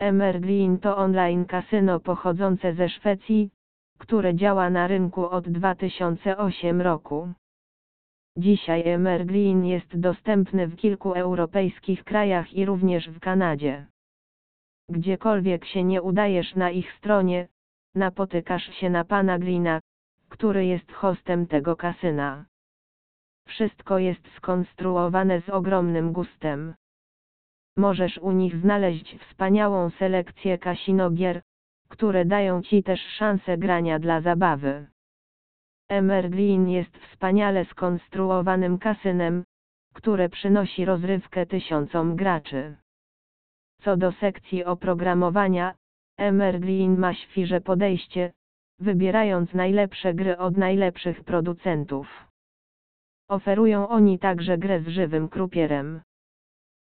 Emerglin to online kasyno pochodzące ze Szwecji, które działa na rynku od 2008 roku. Dzisiaj Emerglin jest dostępny w kilku europejskich krajach i również w Kanadzie. Gdziekolwiek się nie udajesz na ich stronie, napotykasz się na pana Glina, który jest hostem tego kasyna. Wszystko jest skonstruowane z ogromnym gustem. Możesz u nich znaleźć wspaniałą selekcję kasinogier, które dają Ci też szansę grania dla zabawy. Emerglin jest wspaniale skonstruowanym kasynem, które przynosi rozrywkę tysiącom graczy. Co do sekcji oprogramowania, Emerglin ma świeże podejście, wybierając najlepsze gry od najlepszych producentów. Oferują oni także grę z żywym krupierem.